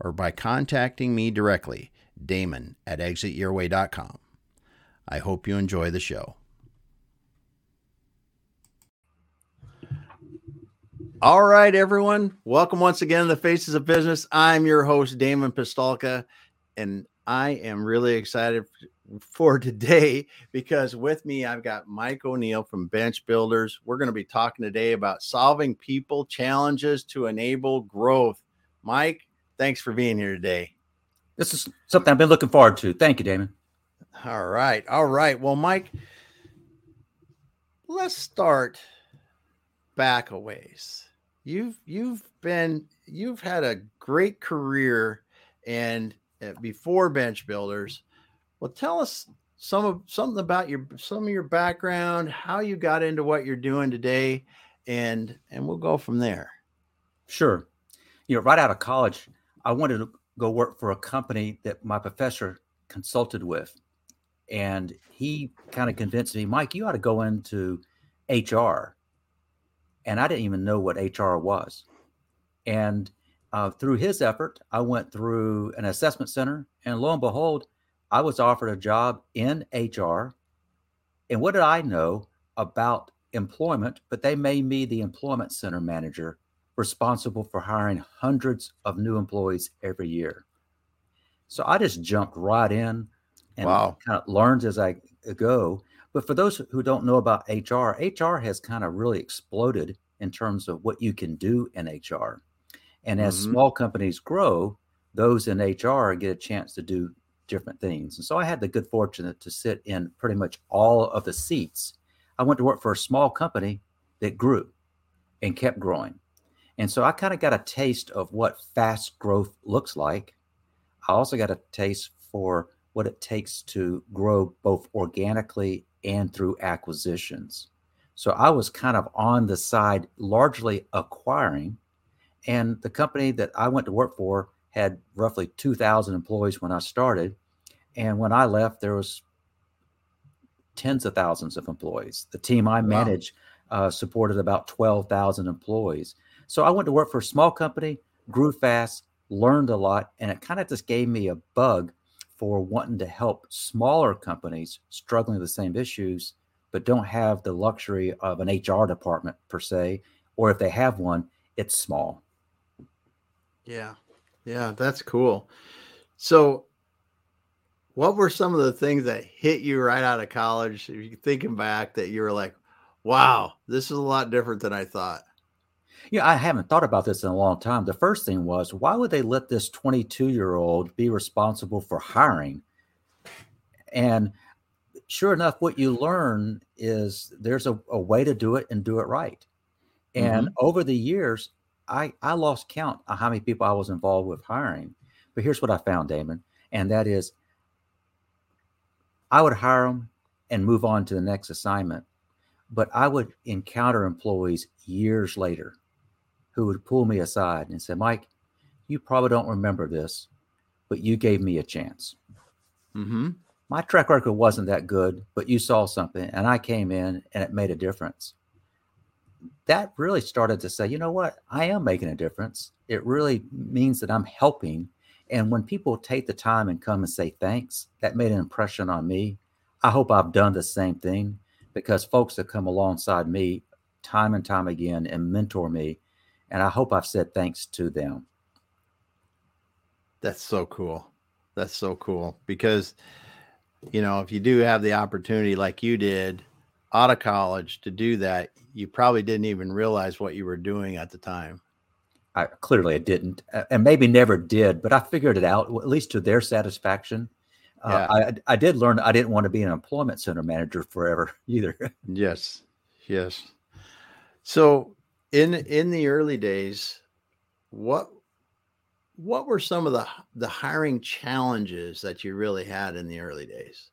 or by contacting me directly, Damon at exityourway.com. I hope you enjoy the show. All right, everyone. Welcome once again to the Faces of Business. I'm your host, Damon Pistulka, and I am really excited for today because with me, I've got Mike O'Neil from Bench Builders. We're going to be talking today about solving people challenges to enable growth. Mike, Thanks for being here today. This is something I've been looking forward to. Thank you, Damon. All right. All right. Well, Mike, let's start back a ways. You've you've been you've had a great career and uh, before bench builders. Well, tell us some of something about your some of your background, how you got into what you're doing today, and and we'll go from there. Sure. You know, right out of college, I wanted to go work for a company that my professor consulted with. And he kind of convinced me, Mike, you ought to go into HR. And I didn't even know what HR was. And uh, through his effort, I went through an assessment center. And lo and behold, I was offered a job in HR. And what did I know about employment? But they made me the employment center manager responsible for hiring hundreds of new employees every year. So I just jumped right in and wow. kind of learned as I go. But for those who don't know about HR, HR has kind of really exploded in terms of what you can do in HR. And as mm-hmm. small companies grow, those in HR get a chance to do different things. And so I had the good fortune to sit in pretty much all of the seats. I went to work for a small company that grew and kept growing. And so I kind of got a taste of what fast growth looks like. I also got a taste for what it takes to grow both organically and through acquisitions. So I was kind of on the side, largely acquiring. And the company that I went to work for had roughly 2,000 employees when I started. And when I left, there was tens of thousands of employees. The team I wow. managed uh, supported about 12,000 employees. So I went to work for a small company, grew fast, learned a lot, and it kind of just gave me a bug for wanting to help smaller companies struggling with the same issues, but don't have the luxury of an HR department per se, or if they have one, it's small. Yeah. Yeah, that's cool. So what were some of the things that hit you right out of college? If you're thinking back that you were like, wow, this is a lot different than I thought. Yeah, I haven't thought about this in a long time. The first thing was why would they let this 22 year old be responsible for hiring? And sure enough, what you learn is there's a, a way to do it and do it right. And mm-hmm. over the years, I, I lost count of how many people I was involved with hiring. But here's what I found, Damon, and that is I would hire them and move on to the next assignment. But I would encounter employees years later who would pull me aside and say, Mike, you probably don't remember this, but you gave me a chance. Mm-hmm. My track record wasn't that good, but you saw something and I came in and it made a difference. That really started to say, you know what? I am making a difference. It really means that I'm helping. And when people take the time and come and say thanks, that made an impression on me. I hope I've done the same thing because folks that come alongside me time and time again and mentor me and I hope I've said thanks to them. That's so cool. That's so cool because, you know, if you do have the opportunity like you did out of college to do that, you probably didn't even realize what you were doing at the time. I clearly I didn't, and maybe never did, but I figured it out at least to their satisfaction. Uh. I I did learn I didn't want to be an employment center manager forever either. yes, yes. So in in the early days what what were some of the the hiring challenges that you really had in the early days?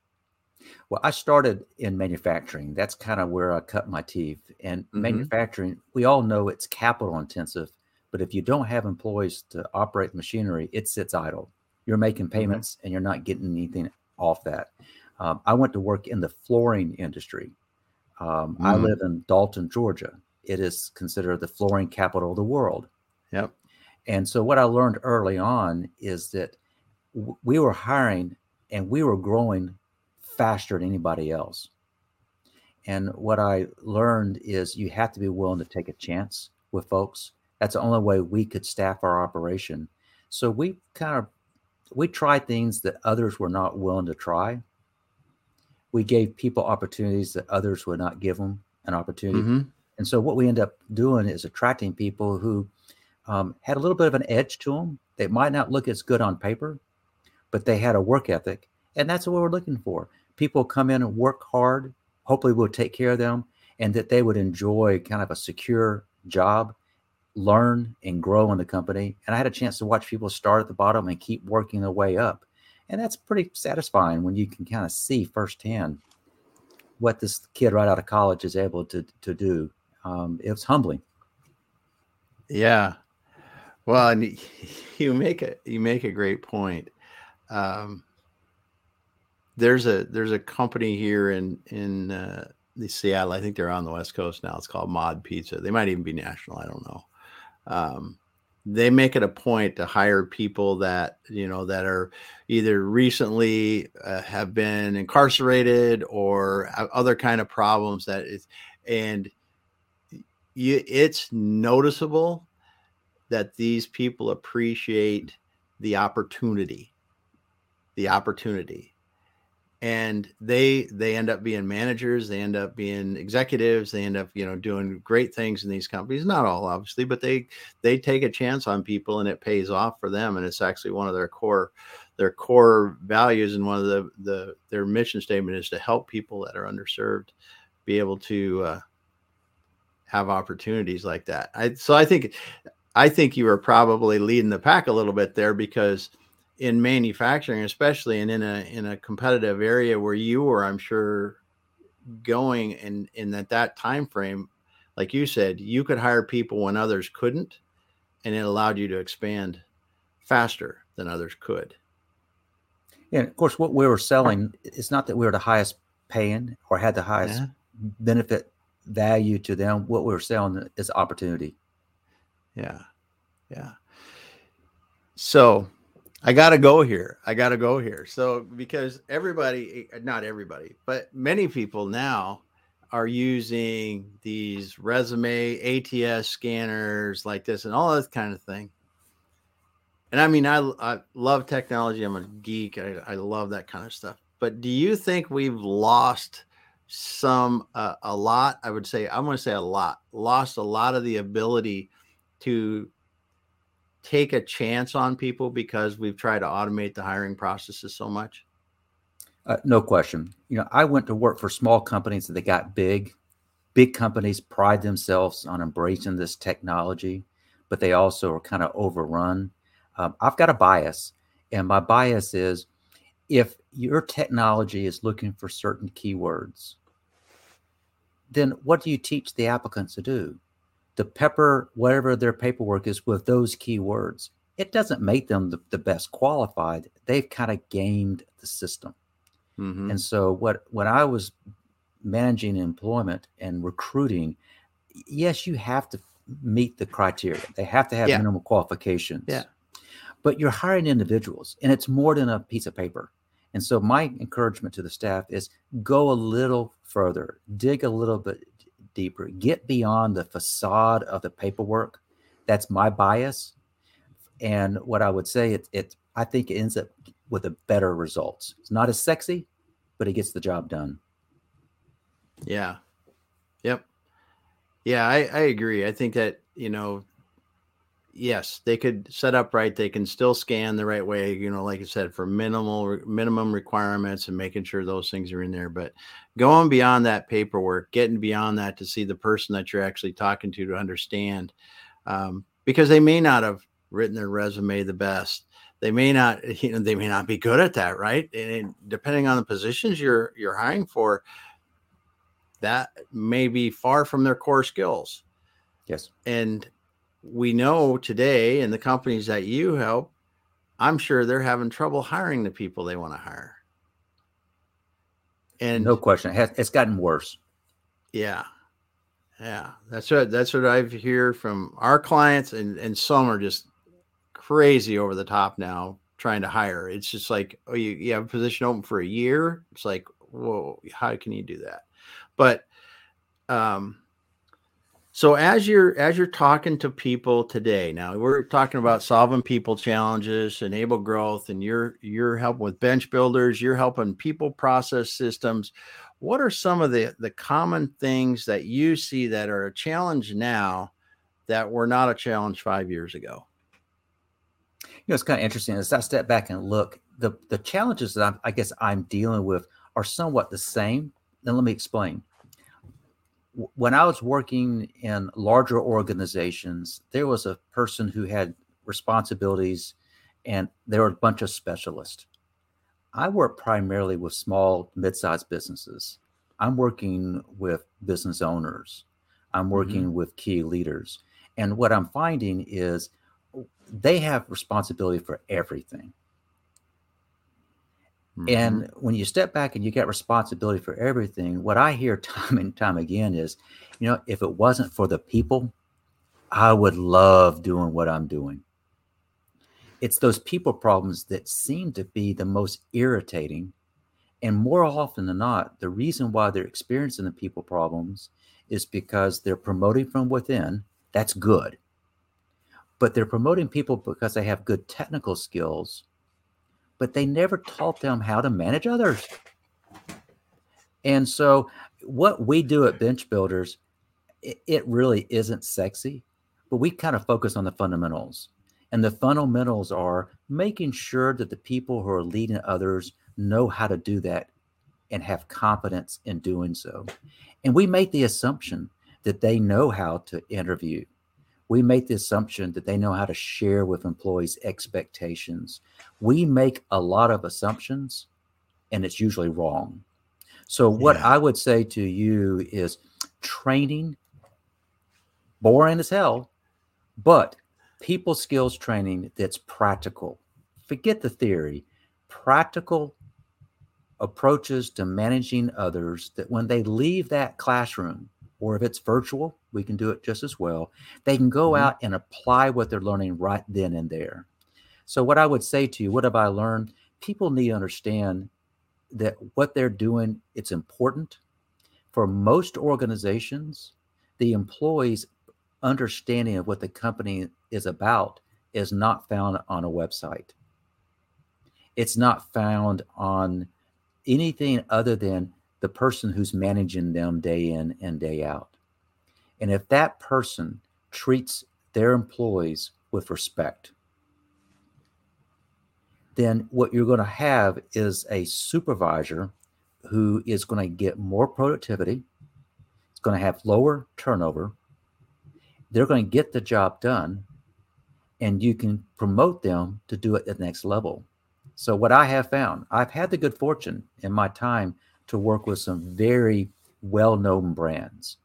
Well, I started in manufacturing. That's kind of where I cut my teeth. And mm-hmm. manufacturing, we all know it's capital intensive, but if you don't have employees to operate the machinery, it sits idle. You're making mm-hmm. payments mm-hmm. and you're not getting anything off that. Um, I went to work in the flooring industry. Um, mm-hmm. I live in Dalton, Georgia. It is considered the flooring capital of the world. Yep. And so, what I learned early on is that w- we were hiring and we were growing faster than anybody else. And what I learned is you have to be willing to take a chance with folks. That's the only way we could staff our operation. So we kind of we tried things that others were not willing to try. We gave people opportunities that others would not give them an opportunity. Mm-hmm. And so what we end up doing is attracting people who um, had a little bit of an edge to them. They might not look as good on paper, but they had a work ethic, and that's what we're looking for people come in and work hard. Hopefully, we'll take care of them and that they would enjoy kind of a secure job, learn and grow in the company. And I had a chance to watch people start at the bottom and keep working their way up. And that's pretty satisfying when you can kind of see firsthand what this kid right out of college is able to, to do. Um, it was humbling. Yeah. Well, and you make a you make a great point. Um, there's a there's a company here in in uh, the Seattle. I think they're on the West Coast now. It's called Mod Pizza. They might even be national. I don't know. Um, they make it a point to hire people that you know that are either recently uh, have been incarcerated or other kind of problems that is and you, it's noticeable that these people appreciate the opportunity the opportunity. And they they end up being managers they end up being executives they end up you know doing great things in these companies not all obviously but they they take a chance on people and it pays off for them and it's actually one of their core their core values and one of the the their mission statement is to help people that are underserved be able to uh, have opportunities like that I, so i think i think you were probably leading the pack a little bit there because in manufacturing, especially and in a in a competitive area where you were, I'm sure, going and in that that time frame, like you said, you could hire people when others couldn't, and it allowed you to expand faster than others could. Yeah, of course, what we were selling, it's not that we were the highest paying or had the highest yeah. benefit value to them. What we're selling is opportunity. Yeah, yeah. So I got to go here. I got to go here. So, because everybody, eh, not everybody, but many people now are using these resume ATS scanners like this and all that kind of thing. And I mean, I, I love technology. I'm a geek. I, I love that kind of stuff. But do you think we've lost some, uh, a lot? I would say, I'm going to say a lot, lost a lot of the ability to take a chance on people because we've tried to automate the hiring processes so much? Uh, no question. You know, I went to work for small companies that got big. Big companies pride themselves on embracing this technology, but they also are kind of overrun. Um, I've got a bias, and my bias is if your technology is looking for certain keywords, then what do you teach the applicants to do? to pepper whatever their paperwork is with those keywords. It doesn't make them the, the best qualified. They've kind of gamed the system. Mm-hmm. And so what when I was managing employment and recruiting, yes, you have to meet the criteria. They have to have yeah. minimum qualifications. Yeah. But you're hiring individuals and it's more than a piece of paper. And so my encouragement to the staff is go a little further, dig a little bit deeper, get beyond the facade of the paperwork. That's my bias. And what I would say, it, it I think it ends up with a better results. It's not as sexy, but it gets the job done. Yeah. Yep. Yeah, I, I agree. I think that, you know, yes, they could set up right. They can still scan the right way, you know, like I said, for minimal minimum requirements and making sure those things are in there. But going beyond that paperwork, getting beyond that to see the person that you're actually talking to to understand, um, because they may not have written their resume the best. They may not, you know, they may not be good at that, right? And depending on the positions you're you're hiring for, that may be far from their core skills. Yes. And we know today in the companies that you help, I'm sure they're having trouble hiring the people they want to hire. And no question, it has, it's gotten worse. Yeah, yeah, that's what that's what I've hear from our clients, and and some are just crazy over the top now trying to hire. It's just like, oh, you, you have a position open for a year. It's like, whoa, how can you do that? But um, so as you're as you're talking to people today, now we're talking about solving people challenges, enable growth, and you're you're helping with bench builders, you're helping people process systems. What are some of the the common things that you see that are a challenge now that were not a challenge five years ago? You know, it's kind of interesting as I step back and look. The the challenges that I'm, I guess I'm dealing with are somewhat the same. Then let me explain when I was working in larger organizations, there was a person who had responsibilities and there were a bunch of specialists. I work primarily with small, mid sized businesses. I'm working with business owners, I'm working mm-hmm. with key leaders. And what I'm finding is they have responsibility for everything. Mm-hmm. And when you step back and you get responsibility for everything, what I hear time and time again is, you know, if it wasn't for the people, I would love doing what I'm doing. It's those people problems that seem to be the most irritating. And more often than not, the reason why they're experiencing the people problems is because they're promoting from within. That's good. But they're promoting people because they have good technical skills but they never taught them how to manage others. And so, what we do at Bench Builders, it, it really isn't sexy, but we kind of focus on the fundamentals. And the fundamentals are making sure that the people who are leading others know how to do that and have competence in doing so. And we make the assumption that they know how to interview, we make the assumption that they know how to share with employees expectations. We make a lot of assumptions and it's usually wrong. So, what yeah. I would say to you is training, boring as hell, but people skills training that's practical. Forget the theory, practical approaches to managing others that when they leave that classroom, or if it's virtual, we can do it just as well. They can go mm-hmm. out and apply what they're learning right then and there. So, what I would say to you, what have I learned? People need to understand that what they're doing it's important. For most organizations, the employees' understanding of what the company is about is not found on a website. It's not found on anything other than the person who's managing them day in and day out. And if that person treats their employees with respect, then what you're going to have is a supervisor who is going to get more productivity, it's going to have lower turnover, they're going to get the job done, and you can promote them to do it at the next level. So, what I have found, I've had the good fortune in my time to work with some very well known brands.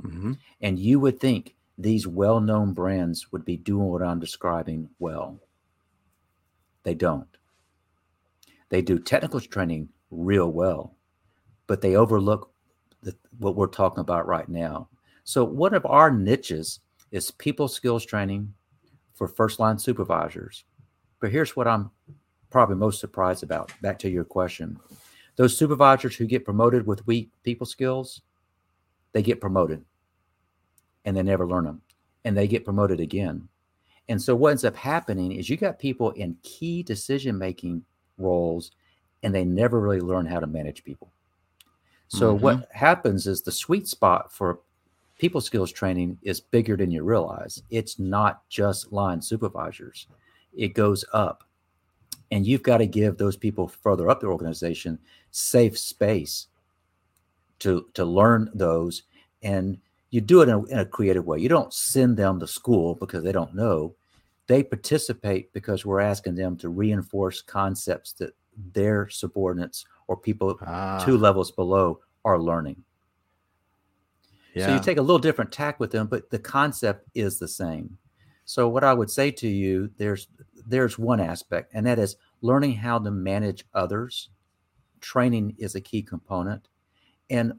Mm-hmm. And you would think these well known brands would be doing what I'm describing well. They don't. They do technical training real well, but they overlook the, what we're talking about right now. So, one of our niches is people skills training for first line supervisors. But here's what I'm probably most surprised about. Back to your question those supervisors who get promoted with weak people skills, they get promoted and they never learn them and they get promoted again. And so what ends up happening is you got people in key decision making roles and they never really learn how to manage people. So mm-hmm. what happens is the sweet spot for people skills training is bigger than you realize. It's not just line supervisors. It goes up and you've got to give those people further up the organization safe space to to learn those and you do it in a, in a, creative way you don't send them to school because they don't know They participate because we're asking them to reinforce concepts that their subordinates or people Ah, two levels below are learning. yeah. So you take a little different tack with them, but the concept is the same. So what I would say to you, there's there's one aspect, and that is learning how to manage others. Training is a key component, and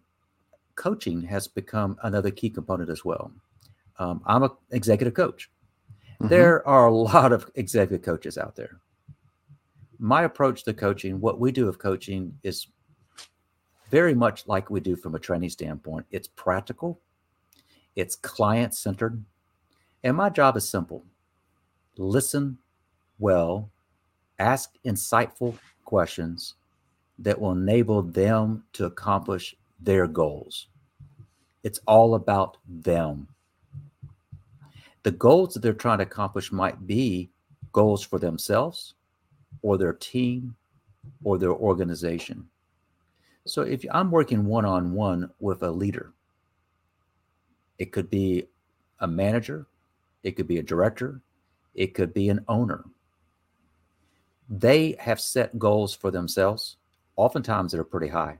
coaching has become another key component as well. Um, I'm an executive coach. Mhm. There are a lot of executive coaches out there. My approach to coaching, what we do of coaching, is very much like we do from a training standpoint. It's practical, it's client centered, and my job is simple listen well, ask insightful questions that will enable them to accomplish their goals. It's all about them. The goals that they're trying to accomplish might be goals for themselves or their team or their organization. So if I'm working one on one with a leader, it could be a manager, it could be a director, it could be an owner. They have set goals for themselves, oftentimes that are pretty high.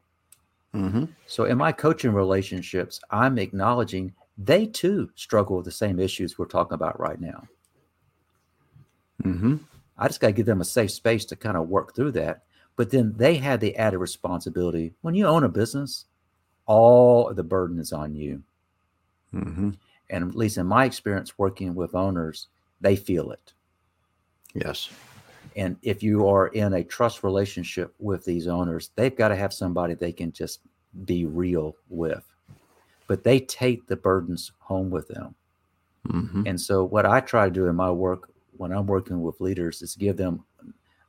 Mhm. So in my coaching relationships, I'm acknowledging they too struggle with the same issues we're talking about right now. Mhm. I just got to give them a safe space to kind of work through that. But then they have the added responsibility. When you own a business, all of the burden is on you. Mhm. And at least in my experience working with owners, they feel it. Yes. And if you are in a trust relationship with these owners, they've got to have somebody they can just be real with. But they take the burdens home with them. Mhm. And so, what I try to do in my work when I'm working with leaders is give them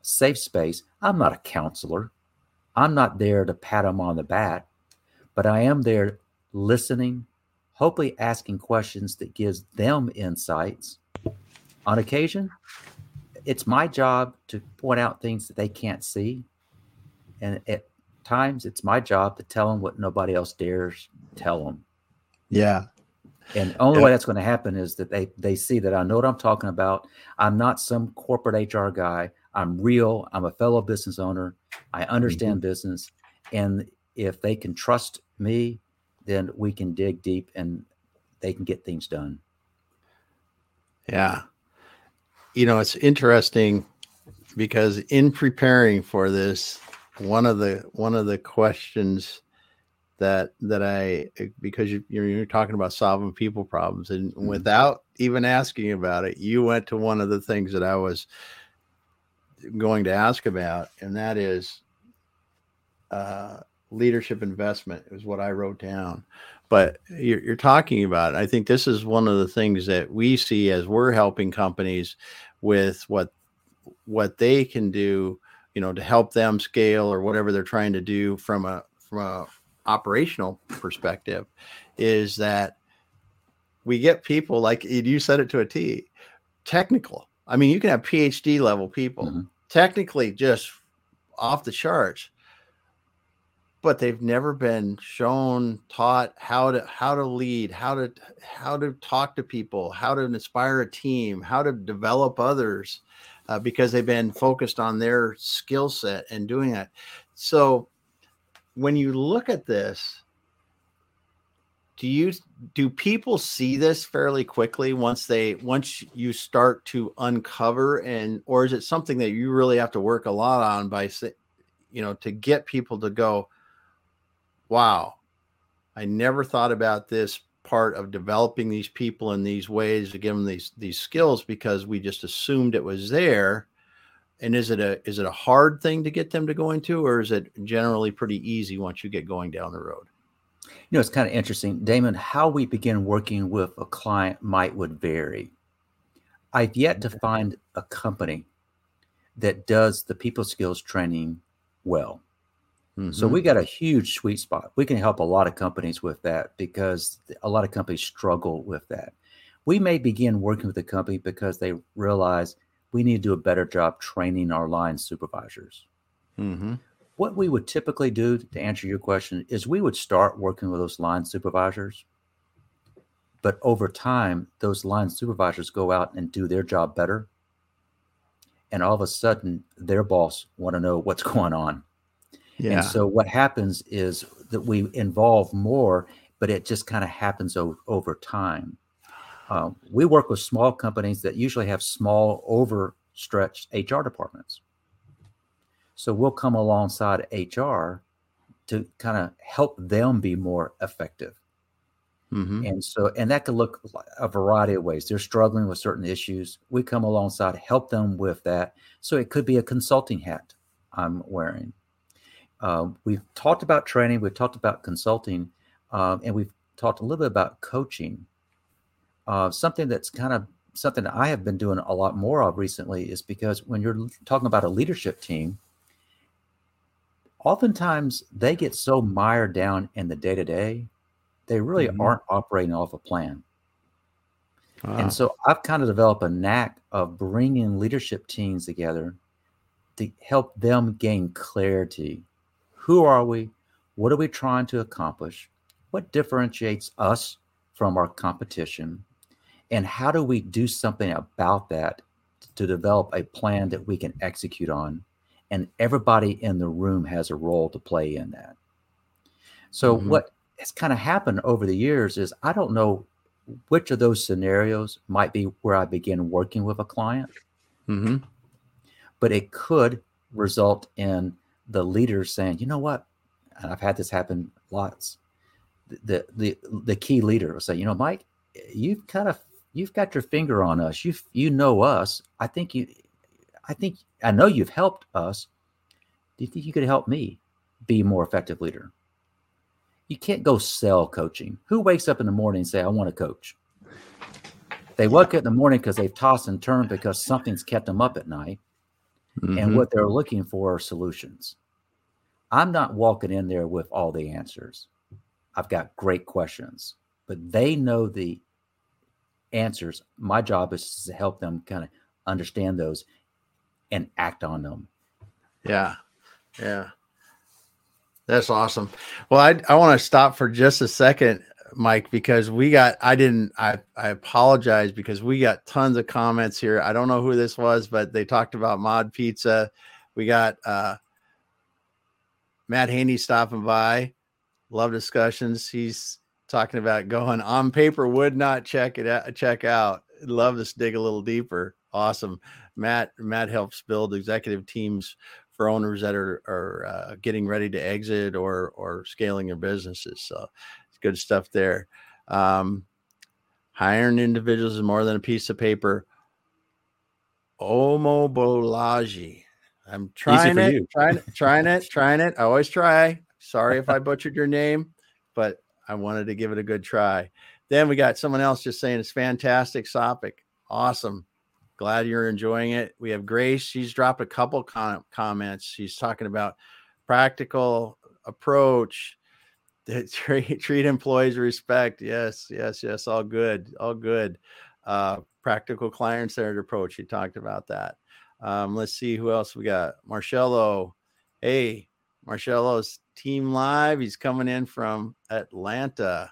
safe space. I'm not a counselor. I'm not there to pat them on the back, but I am there listening, hopefully asking questions that gives them insights. On occasion, it's my job to point out things that they can't see, and at times it's my job to tell them what nobody else dares tell them. Yeah. And the only Yeah. way that's going to happen is that they they see that I know what I'm talking about. I'm not some corporate HR guy. I'm real. I'm a fellow business owner. I understand mm-hmm. business. And if they can trust me, then we can dig deep and they can get things done. Yeah. You know, it's interesting because in preparing for this, one of the one of the questions that that I because you you're, you're talking about solving people problems and Mhm. without even asking about it, you went to one of the things that I was going to ask about, and that is uh, leadership investment is what I wrote down. But you're, you're talking about. I think this is one of the things that we see as we're helping companies with what what they can do, you know, to help them scale or whatever they're trying to do from a from a operational perspective, is that we get people like you said it to a T, technical. I mean, you can have PhD level people, Mhm. technically just off the charts, but they've never been shown, taught how to how to lead, how to how to talk to people, how to inspire a team, how to develop others, uh, because they've been focused on their skill set and doing that. So, when you look at this, do you do people see this fairly quickly once they once you start to uncover and or is it something that you really have to work a lot on by you know to get people to go wow i never thought about this part of developing these people in these ways to give them these these skills because we just assumed it was there and is it a is it a hard thing to get them to go into or is it generally pretty easy once you get going down the road You know, it's kind of interesting, Damon. How we begin working with a client might would vary. I've yet to find a company that does the people skills training well. So Mhm. we got a huge sweet spot. We can help a lot of companies with that because a lot of companies struggle with that. We may begin working with a company because they realize we need to do a better job training our line supervisors. Mhm. What we would typically do to answer your question is we would start working with those line supervisors. But over time, those line supervisors go out and do their job better. and all of a sudden their boss want to know what's going on. Yeah. And so what happens is that we involve more, but it just kind of happens o- over time. Uh, we work with small companies that usually have small, overstretched HR departments. So we'll come alongside HR to kind of help them be more effective. Mhm. And so, and that could look a variety of ways. They're struggling with certain issues. We come alongside, help them with that. So it could be a consulting hat I'm wearing. Um, we've talked about training, we've talked about consulting, um, and we've talked a little bit about coaching. Uh, something that's kind of something that I have been doing a lot more of recently is because when you're talking about a leadership team, oftentimes they get so mired down in the day to day, they really Mhm. aren't operating off a plan. And so I've kind of developed a knack of bringing leadership teams together to help them gain clarity. Who are we? What are we trying to accomplish? What differentiates us from our competition? And how do we do something about that to develop a plan that we can execute on? And everybody in the room has a role to play in that. So, Mhm. what has kind of happened over the years is I don't know which of those scenarios might be where I begin working with a client, hmm but it could result in the leader saying, you know what? And I've had this happen lots. The the the key leader will say, you know, Mike, you've kind of you've got your finger on us. You you know us. I think you I think I know you've helped us. Do you think you could help me be a more effective leader? You can't go sell coaching. Who wakes up in the morning and say, I want to coach? They wake up in the morning because they've tossed and turned because something's kept them up at night. Mm-hmm. And what they're looking for are solutions. I'm not walking in there with all the answers. I've got great questions, but they know the answers. My job is to help them kind of understand those and act on them. Yeah. Yeah. That's awesome. Well, I I want to stop for just a second, Mike, because we got I didn't I I apologize because we got tons of comments here. I don't know who this was, but they talked about mod pizza. We got uh Matt Haney stopping by. Love discussions. He's talking about going on paper would not check it out check out. Love to dig a little deeper. Awesome. Matt Matt helps build executive teams for owners that are are uh, getting ready to exit or or scaling their businesses. So good stuff there. Um, hiring individuals is more than a piece of paper. Omo Bolaji. I'm trying it, you. trying it, trying it, trying it. I always try. Sorry if I butchered your name, but I wanted to give it a good try. Then we got someone else just saying it's fantastic topic. Awesome. Glad you're enjoying it. We have Grace. She's dropped a couple com- comments. She's talking about practical approach, treat, treat employees respect. Yes, yes, yes. All good. All good. Uh, practical client centered approach. She talked about that. Um, let's see who else we got. Marcello. Hey, Marcello's team live. He's coming in from Atlanta.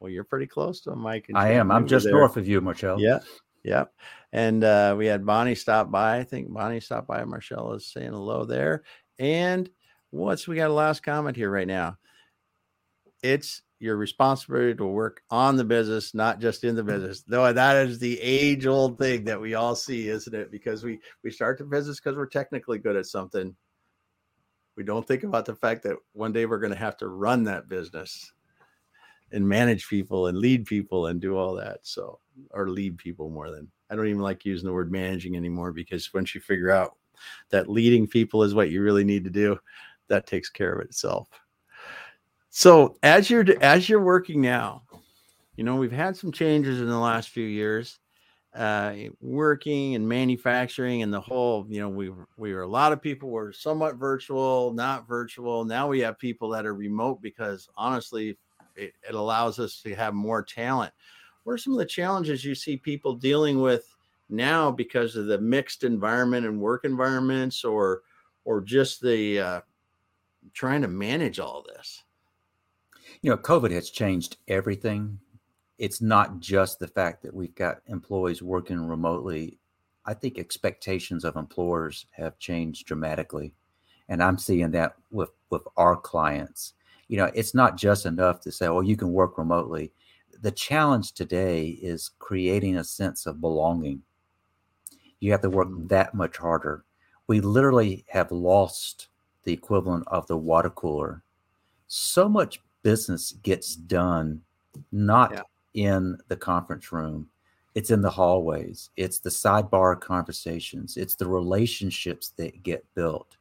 Well, you're pretty close to him, Mike. I am. I'm just there. north of you, Marcello. Yeah. Yep. And uh, we had Bonnie stop by. I think Bonnie stopped by. Marcello's saying hello there. And what's we got a last comment here right now? It's your responsibility to work on the business, not just in the mm-hmm. business. Though that is the age old thing that we all see, isn't it? Because we we start the business because we're technically good at something. We don't think about the fact that one day we're going to have to run that business and manage people and lead people and do all that. So, or lead people more than I don't even like using the word managing anymore because once you figure out that leading people is what you really need to do, that takes care of itself. So, as you're as you're working now, you know we've had some changes in the last few years, uh, working and manufacturing and the whole. You know, we we were a lot of people were somewhat virtual, not virtual. Now we have people that are remote because honestly, it, it allows us to have more talent. What are some of the challenges you see people dealing with now because of the mixed environment and work environments, or or just the uh, trying to manage all this? You know, COVID has changed everything. It's not just the fact that we've got employees working remotely. I think expectations of employers have changed dramatically. And I'm seeing that with, with our clients. You know, it's not just enough to say, well, you can work remotely. The challenge today is creating a sense of belonging. You have to work mm. that much harder. We literally have lost the equivalent of the water cooler. So much business gets done not yeah. in the conference room, it's in the hallways, it's the sidebar conversations, it's the relationships that get built.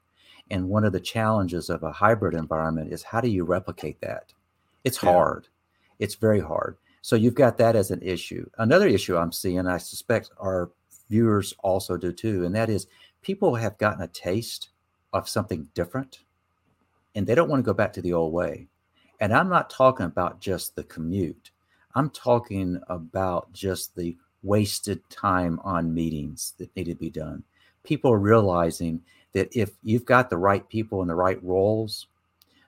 And one of the challenges of a hybrid environment is how do you replicate that? It's yeah. hard. It's very hard. So you've got that as an issue. Another issue I'm seeing, I suspect our viewers also do too, and that is people have gotten a taste of something different and they don't want to go back to the old way. And I'm not talking about just the commute. I'm talking about just the wasted time on meetings that need to be done. People are realizing that if you've got the right people in the right roles,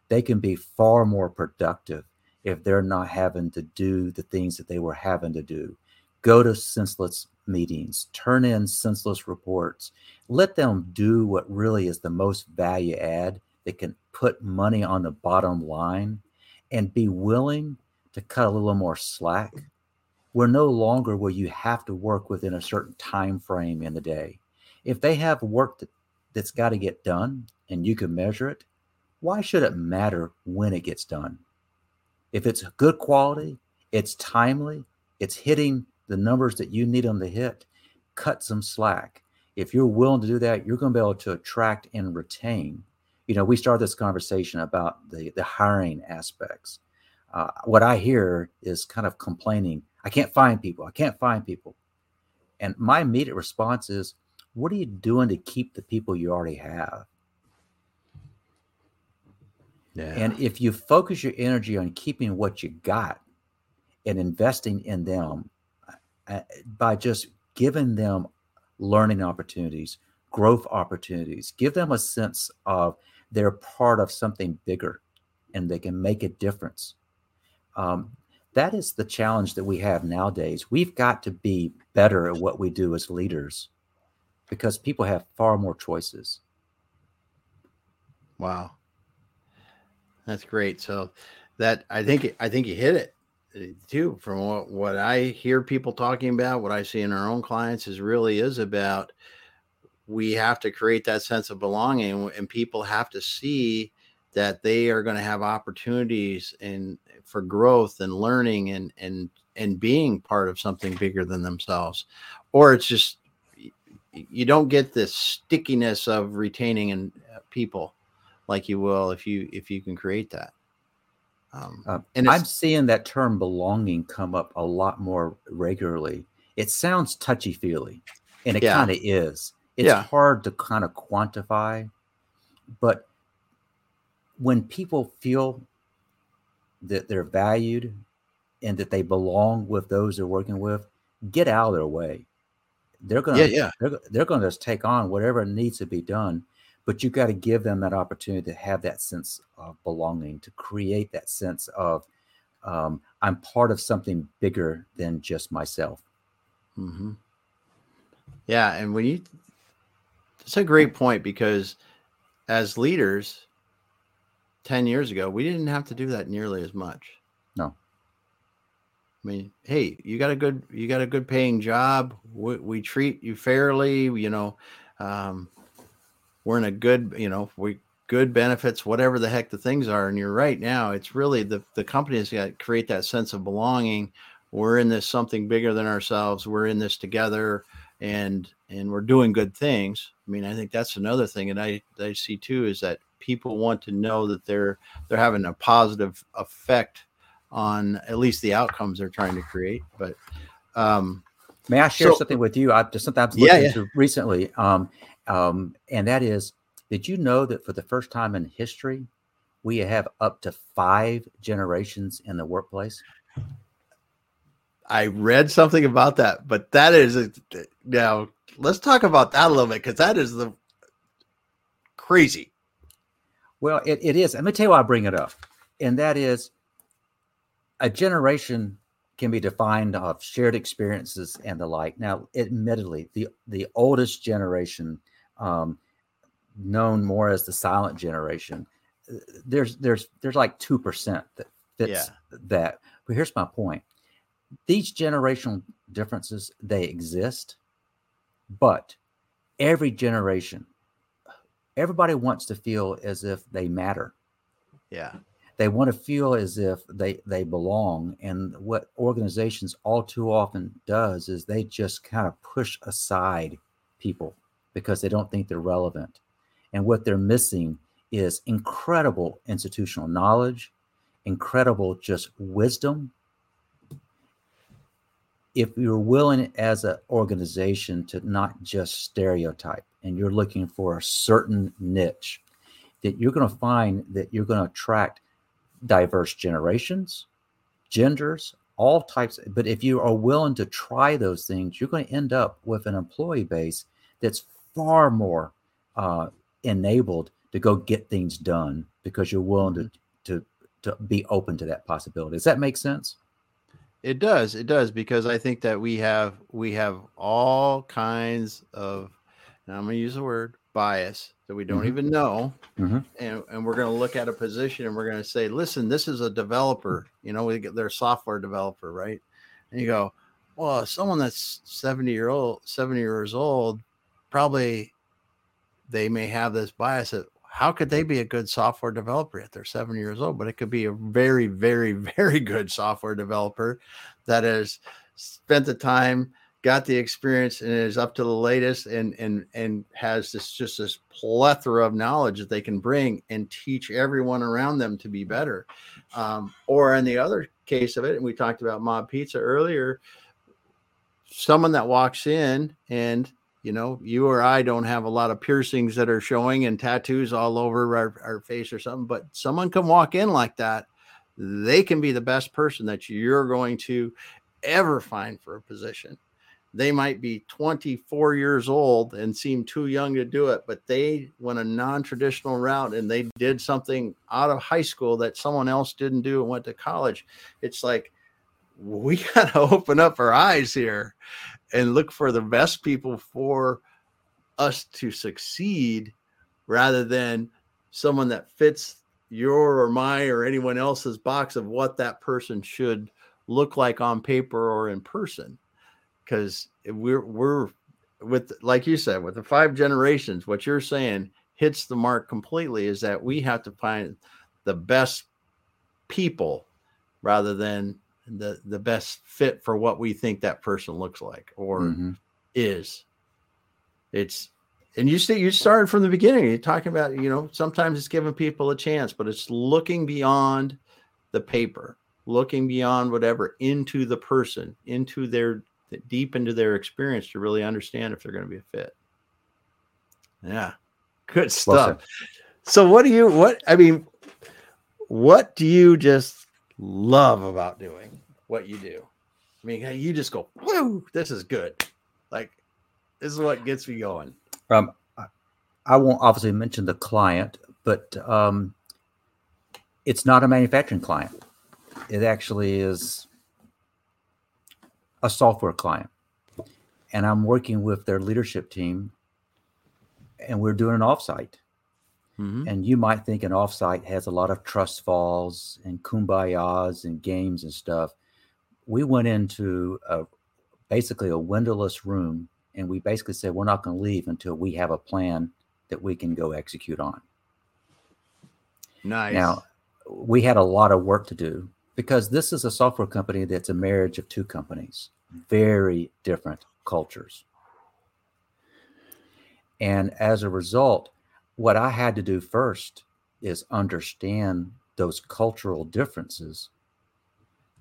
they can be far more productive if they're not having to do the things that they were having to do. Go to senseless meetings, turn in senseless reports, let them do what really is the most value add that can put money on the bottom line and be willing to cut a little more slack. We're no longer where you have to work within a certain time frame in the day. If they have work that, that's got to get done and you can measure it, why should it matter when it gets done? If it's good quality, it's timely, it's hitting the numbers that you need them to hit, cut some slack. If you're willing to do that, you're going to be able to attract and retain. You know, we started this conversation about the the hiring aspects. Uh, what I hear is kind of complaining. I can't find people. I can't find people. And my immediate response is, what are you doing to keep the people you already have? Yeah. And if you focus your energy on keeping what you got and investing in them uh, by just giving them learning opportunities, growth opportunities, give them a sense of they're part of something bigger and they can make a difference. Um, that is the challenge that we have nowadays. We've got to be better at what we do as leaders because people have far more choices. Wow. That's great. So that I think I think you hit it uh, too from what, what I hear people talking about, what I see in our own clients is really is about we have to create that sense of belonging and people have to see that they are going to have opportunities and for growth and learning and and and being part of something bigger than themselves or it's just you don't get this stickiness of retaining and uh, people like you will if you if you can create that um, uh, and I'm seeing that term belonging come up a lot more regularly. It sounds touchy feely, and it yeah. kind of is. It's yeah. hard to kind of quantify, but when people feel that they're valued and that they belong with those they're working with, get out of their way. They're gonna, yeah, yeah. They're, they're gonna just take on whatever needs to be done but you got to give them that opportunity to have that sense of belonging to create that sense of um, i'm part of something bigger than just myself mm-hmm. yeah and when you it's a great point because as leaders 10 years ago we didn't have to do that nearly as much no I mean, hey, you got a good you got a good paying job. We, we treat you fairly. You know, um, we're in a good, you know, we good benefits, whatever the heck the things are. And you're right now, it's really the the company has got to create that sense of belonging. We're in this something bigger than ourselves. We're in this together, and and we're doing good things. I mean, I think that's another thing, and I I see too is that people want to know that they're they're having a positive effect on at least the outcomes they're trying to create. But um, may I share so, something with you? I just something I've yeah, yeah. recently. Um, um, and that is did you know that for the first time in history, we have up to five generations in the workplace? I read something about that, but that is a, now let's talk about that a little bit because that is the crazy. Well, it, it is. Let me tell you why I bring it up, and that is a generation can be defined of shared experiences and the like. Now, admittedly, the the oldest generation, um, known more as the silent generation, uh, there's there's there's like two percent that fits yeah. that. But here's my point: these generational differences they exist, but every generation, everybody wants to feel as if they matter. Yeah they want to feel as if they they belong and what organizations all too often does is they just kind of push aside people because they don't think they're relevant and what they're missing is incredible institutional knowledge incredible just wisdom if you're willing as an organization to not just stereotype and you're looking for a certain niche that you're going to find that you're going to attract diverse generations, genders, all types. But if you are willing to try those things, you're going to end up with an employee base that's far more uh, enabled to go get things done because you're willing to mm-hmm. to to be open to that possibility. Does that make sense? It does. It does because I think that we have we have all kinds of. I'm going to use the word bias that we don't mm-hmm. even know mm-hmm. and, and we're going to look at a position and we're going to say listen this is a developer you know we get their software developer right and you go well someone that's 70 year old 70 years old probably they may have this bias that how could they be a good software developer if they're 70 years old? But it could be a very very very good software developer that has spent the time got the experience and is up to the latest and and and has this just this plethora of knowledge that they can bring and teach everyone around them to be better. Um, or in the other case of it and we talked about MOD Pizza earlier someone that walks in and you know you or i don't have a lot of piercings that are showing and tattoos all over our, our face or something but someone can walk in like that they can be the best person that you're going to ever find for a position they might be 24 years old and seem too young to do it, but they went a non traditional route and they did something out of high school that someone else didn't do and went to college. It's like we got to open up our eyes here and look for the best people for us to succeed rather than someone that fits your or my or anyone else's box of what that person should look like on paper or in person. Because we're we're with like you said with the five generations what you're saying hits the mark completely is that we have to find the best people rather than the the best fit for what we think that person looks like or mm-hmm. is it's and you see you started from the beginning you're talking about you know sometimes it's giving people a chance but it's looking beyond the paper looking beyond whatever into the person into their deep into their experience to really understand if they're going to be a fit. Yeah, good stuff. Well so, what do you, what, I mean, what do you just love about doing what you do? I mean, you just go, whoo, this is good. Like, this is what gets me going. Um, I won't obviously mention the client, but um, it's not a manufacturing client. It actually is a software client. And I'm working with their leadership team and we're doing an offsite. Mm-hmm. And you might think an offsite has a lot of trust falls and kumbayas and games and stuff. We went into a, basically a windowless room and we basically said we're not going to leave until we have a plan that we can go execute on. Nice. Now, we had a lot of work to do because this is a software company that's a marriage of two companies very different cultures. And as a result, what I had to do first is understand those cultural differences.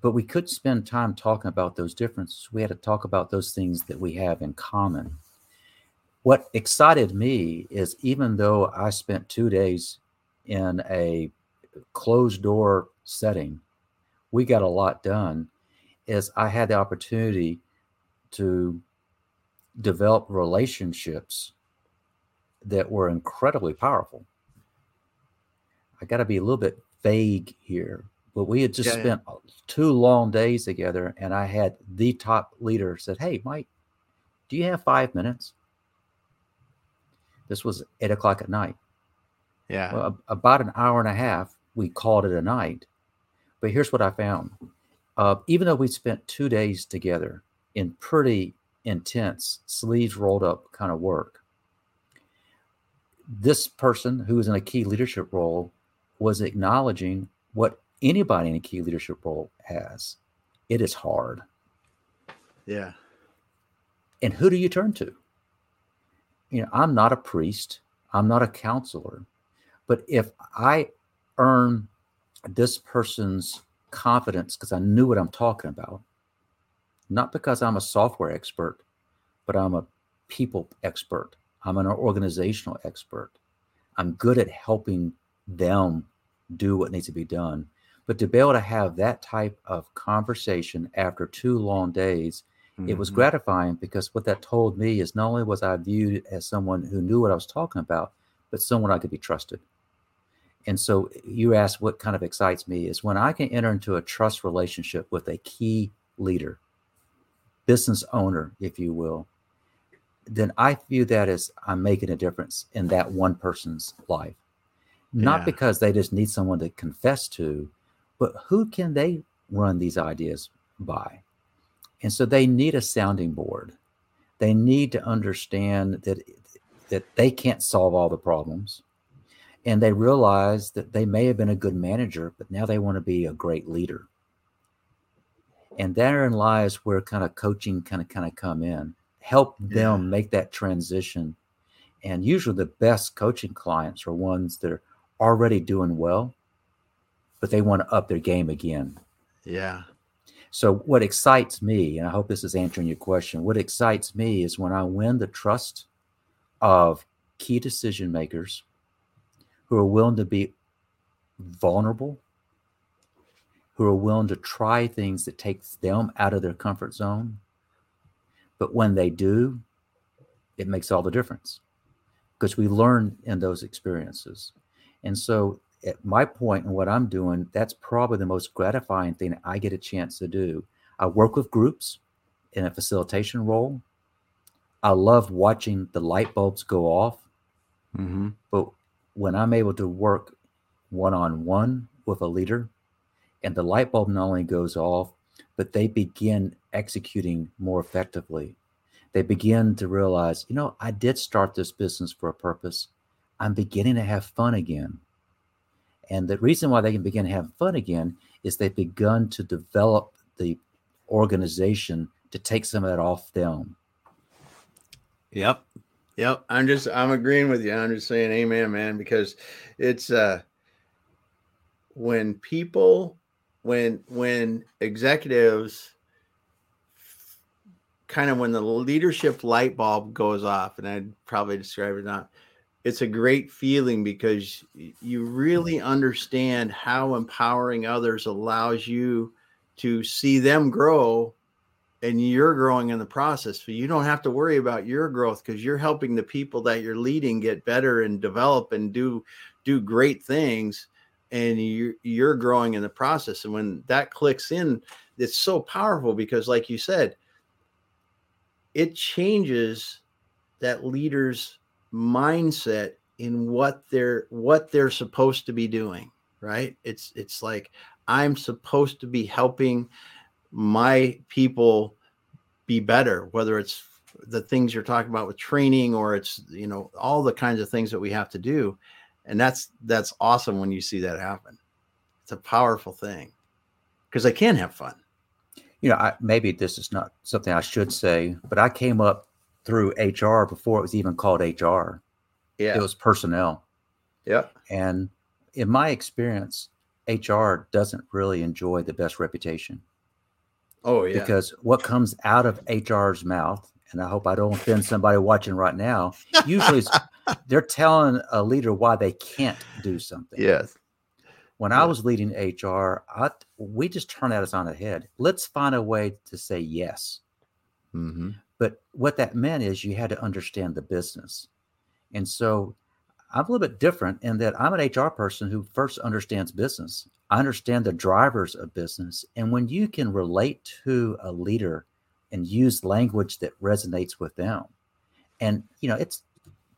But we couldn't spend time talking about those differences. We had to talk about those things that we have in common. What excited me is even though I spent two days in a closed door setting, we got a lot done is I had the opportunity to develop relationships that were incredibly powerful. I got to be a little bit vague here, But we had just Yeah, yeah. spent two long days together, and I had the top leader said, "Hey, Mike, do you have five minutes?" This was eight o'clock at night. Yeah. Well, about an hour and a half, we called it a night. But here's what I found: uh, even though we spent two days together in pretty intense, sleeves rolled up kind of work, this person who is in a key leadership role was acknowledging what anybody in a key leadership role has. It is hard. yeah. And who do you turn to? You know, I'm not a priest, I'm not a counselor, but if I earn this person's confidence because I knew what I'm talking about, not because I'm a software expert, but I'm a people expert, I'm an organizational expert. I'm good at helping them do what needs to be done. But to be able to have that type of conversation after two long days it was Mhm. gratifying because what that told me is not only was I viewed as someone who knew what I was talking about, but someone I could be trusted. And so you asked what kind of excites me is when I can enter into a trust relationship with a key leader, business owner, if you will, then I view that as I'm making a difference in that one person's life. Not Yeah. because they just need someone to confess to, but who can they run these ideas by? And so they need a sounding board. They need to understand that that they can't solve all the problems. And they realize that they may have been a good manager, but now they want to be a great leader. And therein lies where kind of coaching kind of kind of come in. Help them make that transition. And usually the best coaching clients are ones that are already doing well, but they want to up their game again. Yeah. So, what excites me, and I hope this is answering your question, what excites me is when I win the trust of key decision makers who are willing to be vulnerable, who are willing to try things that takes them out of their comfort zone. But when they do, it makes all the difference because we learn in those experiences. And so, at my and what I'm doing, that's probably the most gratifying thing I get a chance to do. I work with groups in a facilitation role. I love watching the light bulbs go off, Mm-hmm. but when I'm able to work one on one with a leader and the light bulb not only goes off, but they begin executing more effectively. They begin to realize, you know, I did start this business for a purpose. I'm beginning to have fun again. And the reason why they can begin to have fun again is they've begun to develop the organization to take some of that off them. Yep. Yep. I'm just I'm agreeing with you. I'm just saying amen, man, because it's uh when people when when executives kind of when the leadership light bulb goes off, and I'd probably describe it not, it's a great feeling because you really understand how empowering others allows you to see them grow and you're growing in the process. So you don't have to worry about your growth because you're helping the people that you're leading get better and develop and do do great things. And you're you're growing in the process. And when that clicks in, it's so powerful because, like you said, it changes that leader's mindset in what they're what they're supposed to be doing. Right? It's it's like I'm supposed to be helping my people be better whether it's the things you're talking about with training or it's you know all the kinds of things that we have to do and that's that's awesome when you see that happen. It's a powerful thing because they can have fun. You know, I, maybe this is not something I should say, but I came up through HR before it was even called HR. yeah. It was personnel. yeah. And in my experience, HR doesn't really enjoy the best reputation. Oh yeah. Because what comes out of HR's mouth, and I hope I don't offend somebody watching right now, usually they're telling a leader why they can't do something. yes When I was leading HR, I, we just turned that on its head. Let's find a way to say yes. mm-hmm. But what that meant is you had to understand the business. And so I'm a little bit different in that I'm an HR person who first understands business. I understand the drivers of business. And when you can relate to a leader and use language that resonates with them, and you know, it's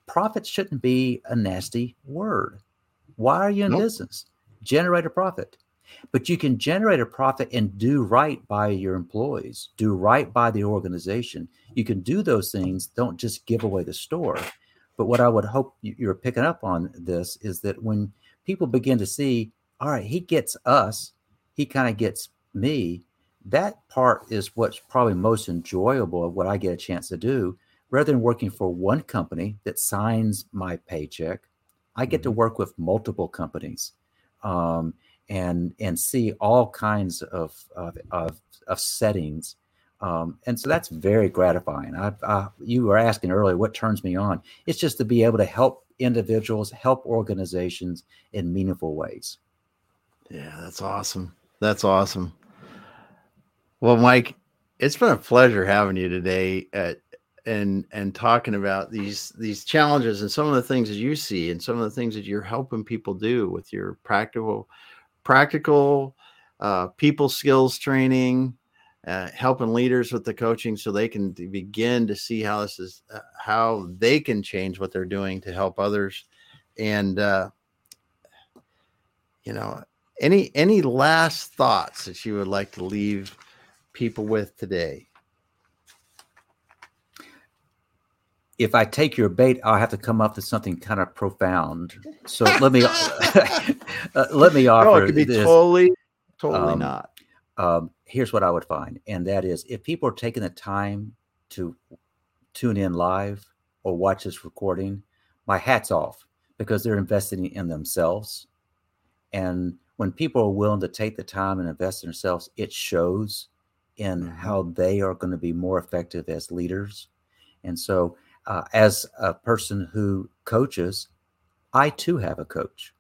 profit shouldn't be a nasty word. Why are you in nope. business? Generate a profit. But you can generate a profit and do right by your employees, do right by the organization. You can do those things. Don't just give away the store. But what I would hope you're picking up on this is that when people begin to see, all right, he gets us, he kind of gets me, that part is what's probably most enjoyable of what I get a chance to do. Rather than working for one company that signs my paycheck, I get to mm-hmm. work with multiple companies. Um, and and see all kinds of of, of, of settings um, and so that's very gratifying I, I, you were asking earlier what turns me on it's just to be able to help individuals help organizations in meaningful ways yeah that's awesome that's awesome well mike it's been a pleasure having you today at, and and talking about these these challenges and some of the things that you see and some of the things that you're helping people do with your practical practical uh, people skills training, uh, helping leaders with the coaching so they can begin to see how this is uh, how they can change what they're doing to help others. And uh, you know any any last thoughts that you would like to leave people with today if I take your bait, I'll have to come up with something kind of profound. So let me uh, let me offer. No, it could be this. totally, totally um, not. Um, here's what I would find, and that is if people are taking the time to tune in live or watch this recording, my hat's off because they're investing in themselves. And when people are willing to take the time and invest in themselves, it shows in mm-hmm. how they are going to be more effective as leaders. And so uh, as a person who coaches, I too have a coach.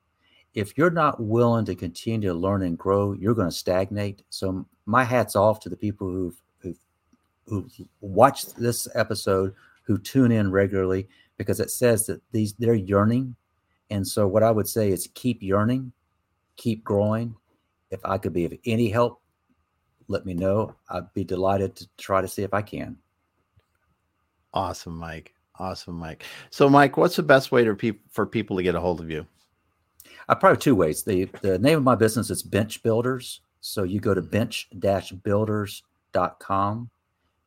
If you're not willing to continue to learn and grow, you're going to stagnate. So my hats off to the people who've who've, who've watched this episode, who tune in regularly, because it says that these they're yearning. And so what I would say is keep yearning, keep growing. If I could be of any help, let me know. I'd be delighted to try to see if I can. Awesome, Mike. Awesome, Mike. So, Mike, what's the best way to pe- for people to get a hold of you? Uh, probably two ways. The the name of my business is Bench Builders. So you go to mm-hmm. bench-builders.com,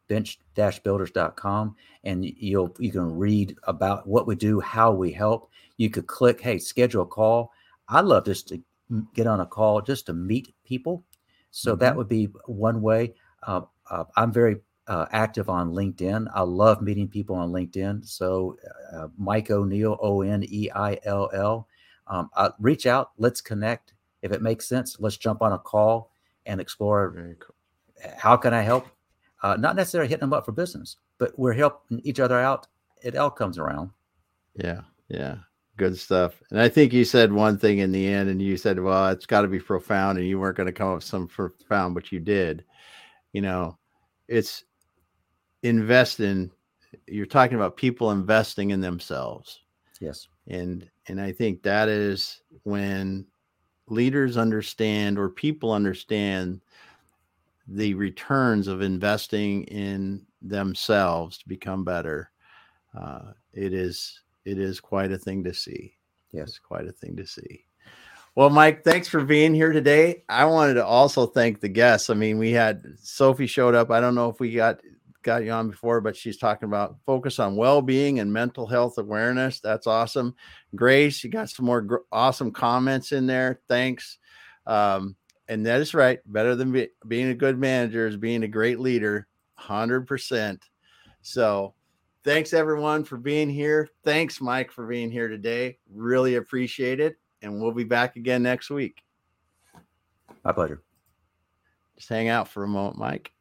bench-builders.com, and you'll you can read about what we do, how we help. You could click, hey, schedule a call. I love just to get on a call just to meet people. So mm-hmm. that would be one way. Uh, uh, I'm very uh, active on LinkedIn. I love meeting people on LinkedIn. So, uh, Mike O'Neil, O N E I L L. Um, uh, reach out. Let's connect. If it makes sense, let's jump on a call and explore cool. how can I help. Uh, not necessarily hitting them up for business, but we're helping each other out. It all comes around. Yeah, yeah, good stuff. And I think you said one thing in the end, and you said, "Well, it's got to be profound," and you weren't going to come up with some profound, but you did. You know, it's invest in you're talking about people investing in themselves yes and and i think that is when leaders understand or people understand the returns of investing in themselves to become better uh, it is it is quite a thing to see yes quite a thing to see well, Mike, thanks for being here today. I wanted to also thank the guests. I mean, we had Sophie showed up. I don't know if we got got you on before, but she's talking about focus on well-being and mental health awareness. That's awesome. Grace, you got some more gr- awesome comments in there. Thanks. Um, and that is right. Better than be- being a good manager is being a great leader. Hundred percent. So, thanks everyone for being here. Thanks, Mike, for being here today. Really appreciate it. And we'll be back again next week. My pleasure. Just hang out for a moment, Mike.